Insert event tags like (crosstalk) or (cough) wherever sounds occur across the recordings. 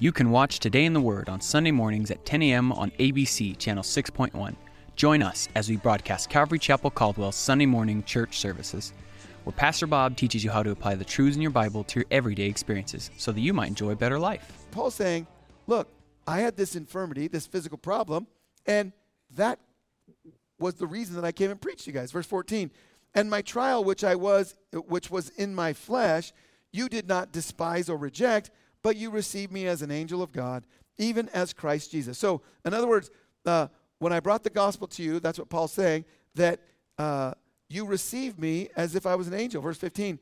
You can watch Today in the Word on Sunday mornings at 10 a.m. on ABC Channel 6.1. Join us as we broadcast Calvary Chapel Caldwell's Sunday morning church services, where Pastor Bob teaches you how to apply the truths in your Bible to your everyday experiences so that you might enjoy a better life. Paul's saying, Look, I had this infirmity, this physical problem, and that was the reason that I came and preached to you guys. Verse 14. And my trial, which I was, which was in my flesh, you did not despise or reject, but you received me as an angel of God, even as Christ Jesus. So, in other words, uh, when I brought the gospel to you, that's what Paul's saying, that uh, you received me as if I was an angel. Verse 15.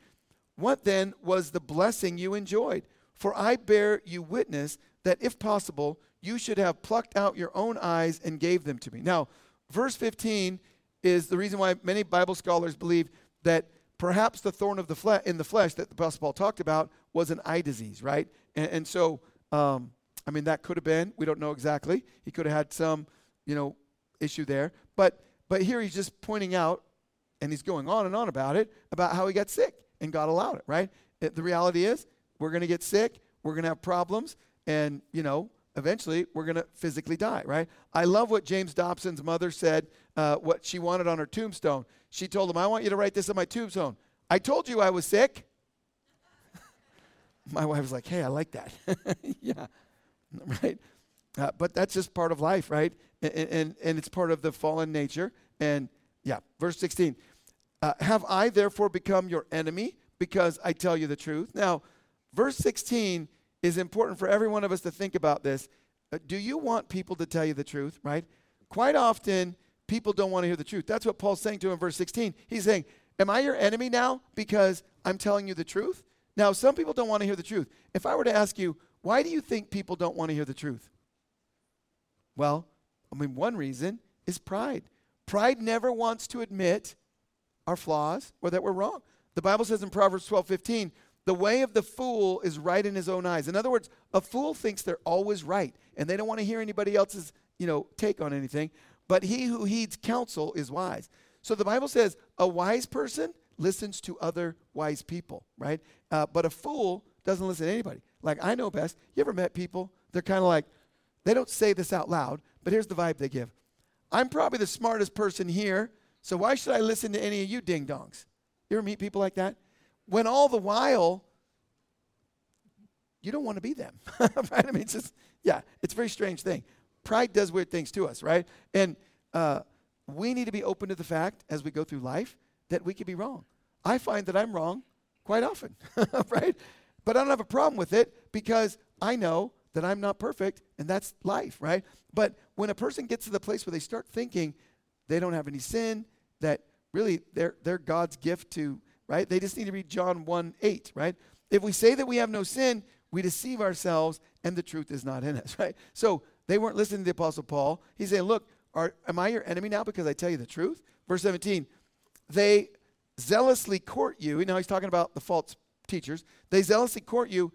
What then was the blessing you enjoyed? For I bear you witness that if possible, you should have plucked out your own eyes and gave them to me. Now, verse 15 is the reason why many Bible scholars believe that perhaps the thorn of the fle- in the flesh that the Apostle Paul talked about was an eye disease, right? And, and so, um, I mean, that could have been. We don't know exactly. He could have had some, you know, issue there. But but here he's just pointing out, and he's going on and on about it, about how he got sick, and God allowed it, right? It, the reality is, we're going to get sick, we're going to have problems, and you know, eventually we're going to physically die, right? I love what James Dobson's mother said, uh, what she wanted on her tombstone. She told him, I want you to write this on my tombstone. I told you I was sick. My wife was like, hey, I like that. (laughs) yeah, right? Uh, but that's just part of life, right? And, and, and it's part of the fallen nature. And yeah, verse 16. Uh, have I therefore become your enemy because I tell you the truth? Now, verse 16 is important for every one of us to think about this. Uh, do you want people to tell you the truth, right? Quite often, people don't want to hear the truth. That's what Paul's saying to him in verse 16. He's saying, Am I your enemy now because I'm telling you the truth? Now, some people don't want to hear the truth. If I were to ask you, why do you think people don't want to hear the truth? Well, I mean, one reason is pride. Pride never wants to admit our flaws or that we're wrong. The Bible says in Proverbs 12 15, the way of the fool is right in his own eyes. In other words, a fool thinks they're always right and they don't want to hear anybody else's, you know, take on anything. But he who heeds counsel is wise. So the Bible says a wise person listens to other wise people, right? Uh, but a fool doesn't listen to anybody. Like I know best. You ever met people? They're kind of like, they don't say this out loud, but here's the vibe they give. I'm probably the smartest person here, so why should I listen to any of you ding dongs? You ever meet people like that? When all the while, you don't want to be them, (laughs) right? I mean, it's just, yeah, it's a very strange thing. Pride does weird things to us, right? And uh, we need to be open to the fact as we go through life that we could be wrong. I find that I'm wrong quite often, (laughs) right? But I don't have a problem with it because I know that I'm not perfect, and that's life, right? But when a person gets to the place where they start thinking they don't have any sin, that really they're, they're God's gift to, right? They just need to read John 1 8, right? If we say that we have no sin, we deceive ourselves, and the truth is not in us, (laughs) right? So they weren't listening to the Apostle Paul. He's saying, Look, are, am I your enemy now because I tell you the truth? Verse 17, they zealously court you. Now he's talking about the false teachers. They zealously court you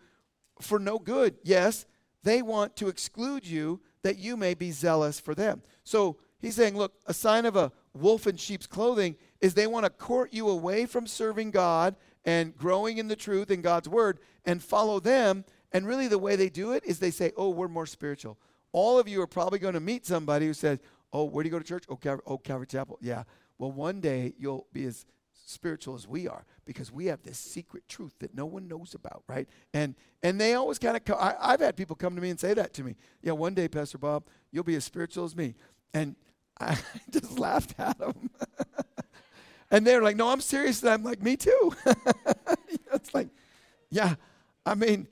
for no good. Yes, they want to exclude you that you may be zealous for them. So he's saying, look, a sign of a wolf in sheep's clothing is they want to court you away from serving God and growing in the truth in God's word and follow them. And really, the way they do it is they say, oh, we're more spiritual. All of you are probably going to meet somebody who says, oh, where do you go to church? Oh, Calvary, oh, Calvary Chapel. Yeah. Well, one day you'll be as spiritual as we are because we have this secret truth that no one knows about, right? And and they always kind of co- I, have had people come to me and say that to me. Yeah, one day, Pastor Bob, you'll be as spiritual as me, and (laughs) I just laughed at them. (laughs) and they're like, "No, I'm serious." And I'm like, "Me too." (laughs) it's like, yeah, I mean.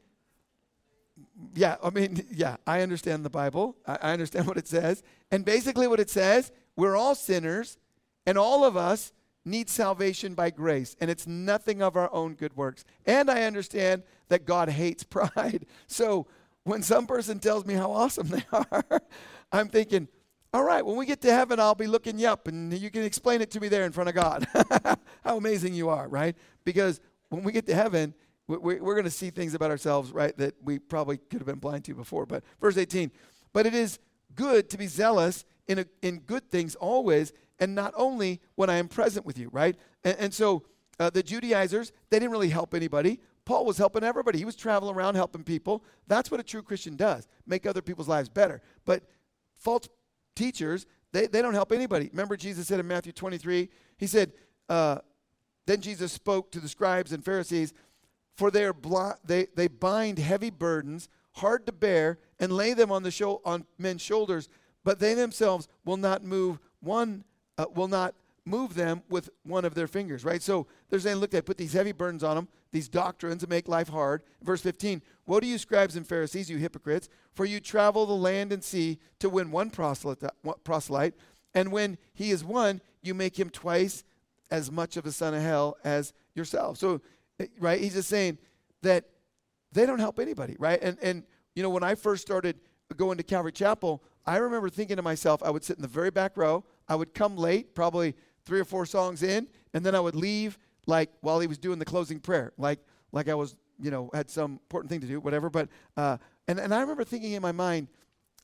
Yeah, I mean, yeah, I understand the Bible. I, I understand what it says. And basically, what it says, we're all sinners, and all of us need salvation by grace, and it's nothing of our own good works. And I understand that God hates (laughs) pride. So when some person tells me how awesome they (laughs) are, I'm thinking, all right, when we get to heaven, I'll be looking you up and you can explain it to me there in front of God. (laughs) how amazing you are, right? Because when we get to heaven, we're, going to see things about ourselves, right, that we probably could have been blind to before. But verse 18, but it is good to be zealous in, a, in good things always, and not only when I am present with you, right? And, and so uh, the Judaizers, they didn't really help anybody. Paul was helping everybody. He was traveling around helping people. That's what a true Christian does make other people's lives better. But false teachers, they, they don't help anybody. Remember, Jesus said in Matthew 23, He said, uh, Then Jesus spoke to the scribes and Pharisees, For they, are they, they bind heavy burdens, hard to bear, and lay them on, the sho- on men's shoulders, but they themselves will not move one, uh, will not move them with one of their fingers, right? So they're saying, look, they put these heavy burdens on them, these doctrines that make life hard. Verse 15, Woe to you, scribes and Pharisees, you hypocrites, for you travel the land and sea to win one proselyte, and when he is won, you make him twice as much of a son of hell as yourself. So, eh, right, he's just saying that they don't help anybody, right? And, and you know, when I first started going to Calvary Chapel, I remember thinking to myself, I would sit in the very back row, I would come late, probably three or four songs in, and then I would leave like while he was doing the closing prayer, like like I was, you know, had some important thing to do, whatever. But uh, and and I remember thinking in my mind,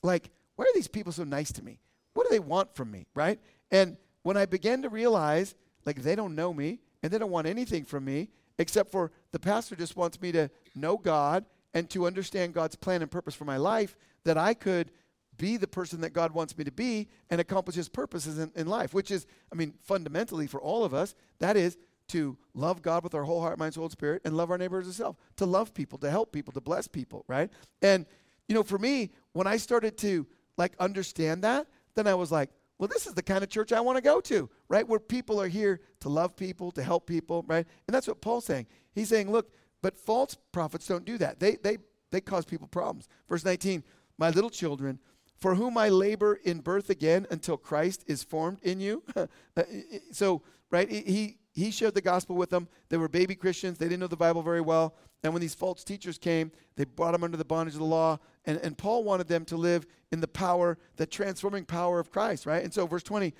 like, why are these people so nice to me? What do they want from me, right? And when I began to realize, like, they don't know me and they don't want anything from me except for the pastor just wants me to know God and to understand God's plan and purpose for my life, that I could be the person that God wants me to be and accomplish his purposes in, in life, which is, I mean, fundamentally for all of us, that is to love God with our whole heart, mind, soul, and spirit, and love our neighbors as self, to love people, to help people, to bless people, right? And, you know, for me, when I started to like understand that, then I was like, well, this is the kind of church I want to go to, right? Where people are here to love people, to help people, right? And that's what Paul's saying. He's saying, look, but false prophets don't do that. They, they, they cause people problems. Verse 19, my little children, for whom I labor in birth again until Christ is formed in you. (laughs) Uh, so, right, he, he shared the gospel with them. They were baby Christians. They didn't know the Bible very well. And when these false teachers came, they brought them under the bondage of the law. And, and Paul wanted them to live in the power, the transforming power of Christ, right? And so, verse 20,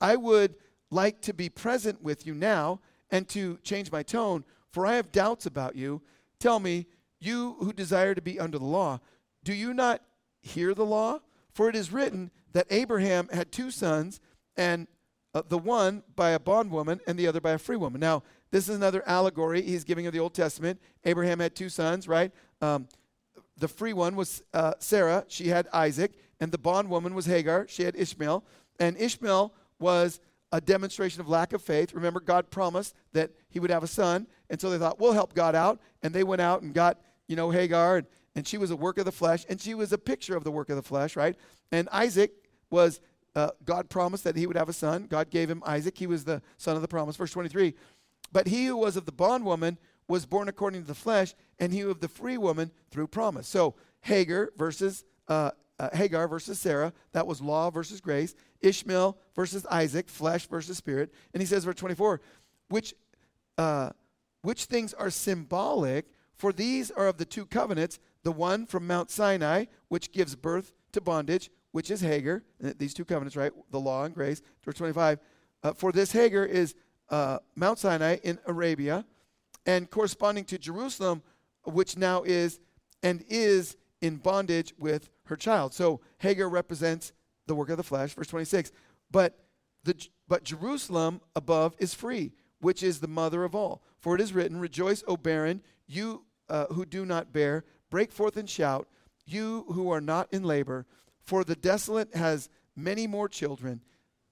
I would like to be present with you now and to change my tone, for I have doubts about you. Tell me, you who desire to be under the law, do you not hear the law? For it is written that Abraham had two sons, and uh, the one by a bondwoman and the other by a free woman. Now, this is another allegory he's giving of the Old Testament. Abraham had two sons, right? Um, the free one was uh, Sarah, she had Isaac, and the bondwoman was Hagar, she had Ishmael. And Ishmael was a demonstration of lack of faith. Remember, God promised that he would have a son, and so they thought, we'll help God out. And they went out and got, you know, Hagar, and and she was a work of the flesh, and she was a picture of the work of the flesh, right? And Isaac was, uh, God promised that he would have a son. God gave him Isaac. He was the son of the promise. Verse 23 But he who was of the bondwoman was born according to the flesh, and he of the free woman through promise. So Hagar versus uh, uh, Hagar versus Sarah, that was law versus grace. Ishmael versus Isaac, flesh versus spirit. And he says, verse 24, which, uh, which things are symbolic, for these are of the two covenants the one from Mount Sinai, which gives birth to bondage, which is Hagar. These two covenants, right? The law and grace. Verse 25. Uh, for this Hagar is uh, Mount Sinai in Arabia, and corresponding to Jerusalem, which now is and is in bondage with her child. So Hagar represents the work of the flesh. Verse 26. But the but Jerusalem above is free, which is the mother of all. For it is written, Rejoice, O barren, you uh, who do not bear. Break forth and shout, you who are not in labor, for the desolate has many more children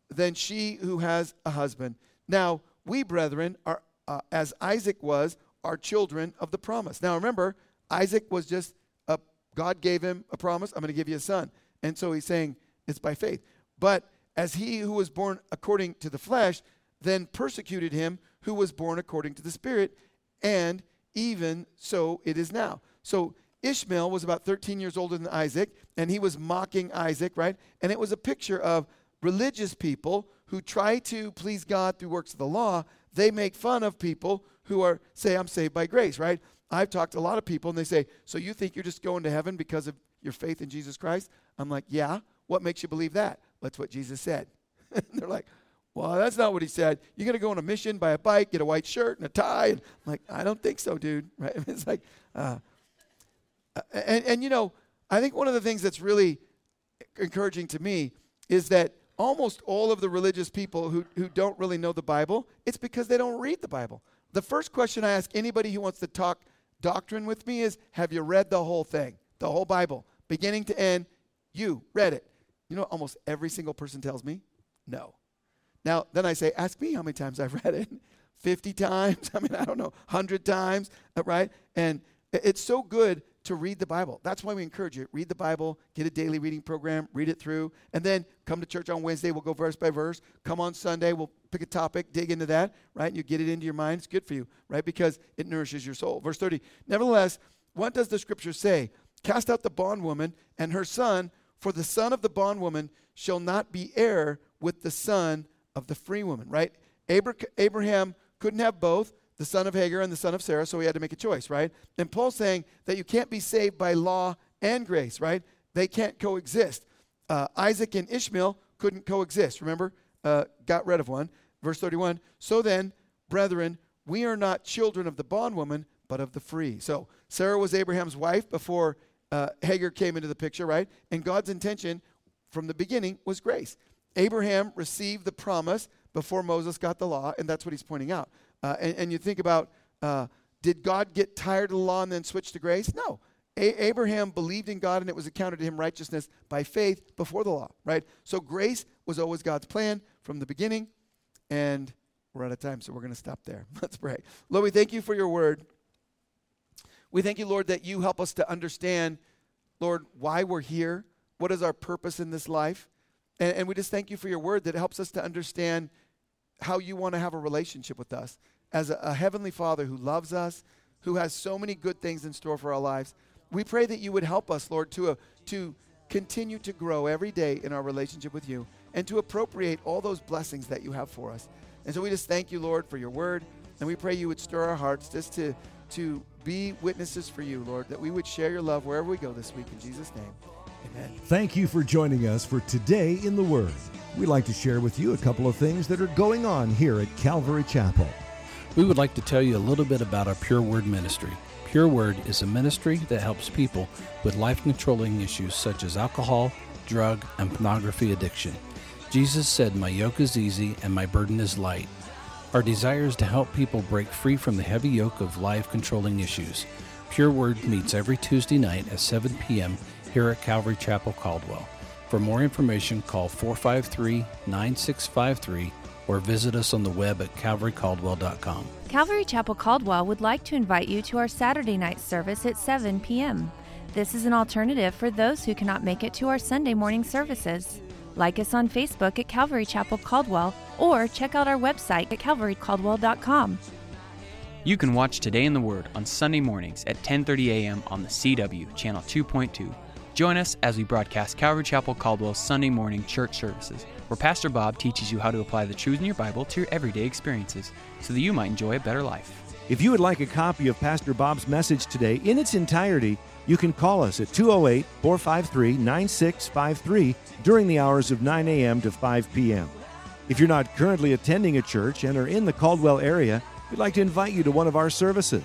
than she who has a husband. Now, we, brethren, are, uh, as Isaac was, are children of the promise. Now, remember, Isaac was just, a, God gave him a promise, I'm going to give you a son. And so he's saying it's by faith. But as he who was born according to the flesh then persecuted him who was born according to the Spirit, and even so it is now. So Ishmael was about 13 years older than Isaac, and he was mocking Isaac, right? And it was a picture of religious people who try to please God through works of the law. They make fun of people who are, say, I'm saved by grace, right? I've talked to a lot of people and they say, So you think you're just going to heaven because of your faith in Jesus Christ? I'm like, Yeah. What makes you believe that? That's what Jesus said. (laughs) they're like, Well, that's not what he said. You're going to go on a mission, buy a bike, get a white shirt and a tie. And I'm like, I don't think so, dude. (laughs) Right? It's like, uh, and, and you know, I think one of the things that's really encouraging to me is that almost all of the religious people who, who don't really know the Bible, it's because they don't read the Bible. The first question I ask anybody who wants to talk doctrine with me is Have you read the whole thing, the whole Bible, beginning to end? You read it. You know, almost every single person tells me no. Now, then I say, Ask me how many times I've read it. (laughs) 50 times? (laughs) I mean, I don't know, 100 times, uh, right? And it's so good to read the Bible. That's why we encourage you. Read the Bible, get a daily reading program, read it through, and then come to church on Wednesday. We'll go verse by verse. Come on Sunday, we'll pick a topic, dig into that, right? And you get it into your mind. It's good for you, right? Because it nourishes your soul. Verse 30. Nevertheless, what does the scripture say? Cast out the bondwoman and her son, for the son of the bondwoman shall not be heir with the son of the free woman, right? Abraham couldn't have both the son of Hagar and the son of Sarah, so he had to make a choice, right? And Paul's saying that you can't be saved by law and grace, right? They can't coexist. Uh, Isaac and Ishmael couldn't coexist, remember? Uh, got rid of one. Verse 31 So then, brethren, we are not children of the bondwoman, but of the free. So Sarah was Abraham's wife before uh, Hagar came into the picture, right? And God's intention from the beginning was grace. Abraham received the promise before Moses got the law, and that's what he's pointing out. Uh, and, and, you think about uh, did God get tired of the law and then switch to grace? No. A- Abraham believed in God and it was accounted to him righteousness by faith before the law, right? So grace was always God's plan from the beginning. And we're out of time, so we're going to stop there. (laughs) Let's pray. Lord, we thank you for your word. We thank you, Lord, that you help us to understand, Lord, why we're here. What is our purpose in this life? And, and we just thank you for your word that helps us to understand how you want to have a relationship with us as a, a, heavenly Father who loves us, who has so many good things in store for our lives. We pray that you would help us, Lord, to, uh, to continue to grow every day in our relationship with you and to appropriate all those blessings that you have for us. And so we just thank you, Lord, for your word. And we pray you would stir our hearts just to, to be witnesses for you, Lord, that we would share your love wherever we go this week. In Jesus' name, amen. Thank you for joining us for Today in the Word. We'd like to share with you a couple of things that are going on here at Calvary Chapel. We would like to tell you a little bit about our Pure Word ministry. Pure Word is a ministry that helps people with life controlling issues such as alcohol, drug, and pornography addiction. Jesus said, My yoke is easy and my burden is light. Our desire is to help people break free from the heavy yoke of life controlling issues. Pure Word meets every Tuesday night at 7 p.m. here at Calvary Chapel Caldwell. For more information, call 453 9653 or visit us on the web at calvarycaldwell.com. Calvary Chapel Caldwell would like to invite you to our Saturday night service at 7 p.m. This is an alternative for those who cannot make it to our Sunday morning services. Like us on Facebook at Calvary Chapel Caldwell or check out our website at calvarycaldwell.com. You can watch Today in the Word on Sunday mornings at 10:30 a.m. on the CW channel 2.2 Join us as we broadcast Calvary Chapel Caldwell's Sunday morning church services, where Pastor Bob teaches you how to apply the truths in your Bible to your everyday experiences so that you might enjoy a better life. If you would like a copy of Pastor Bob's message today in its entirety, you can call us at 208 453 9653 during the hours of 9 a.m. to 5 p.m. If you're not currently attending a church and are in the Caldwell area, we'd like to invite you to one of our services.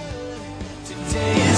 Day.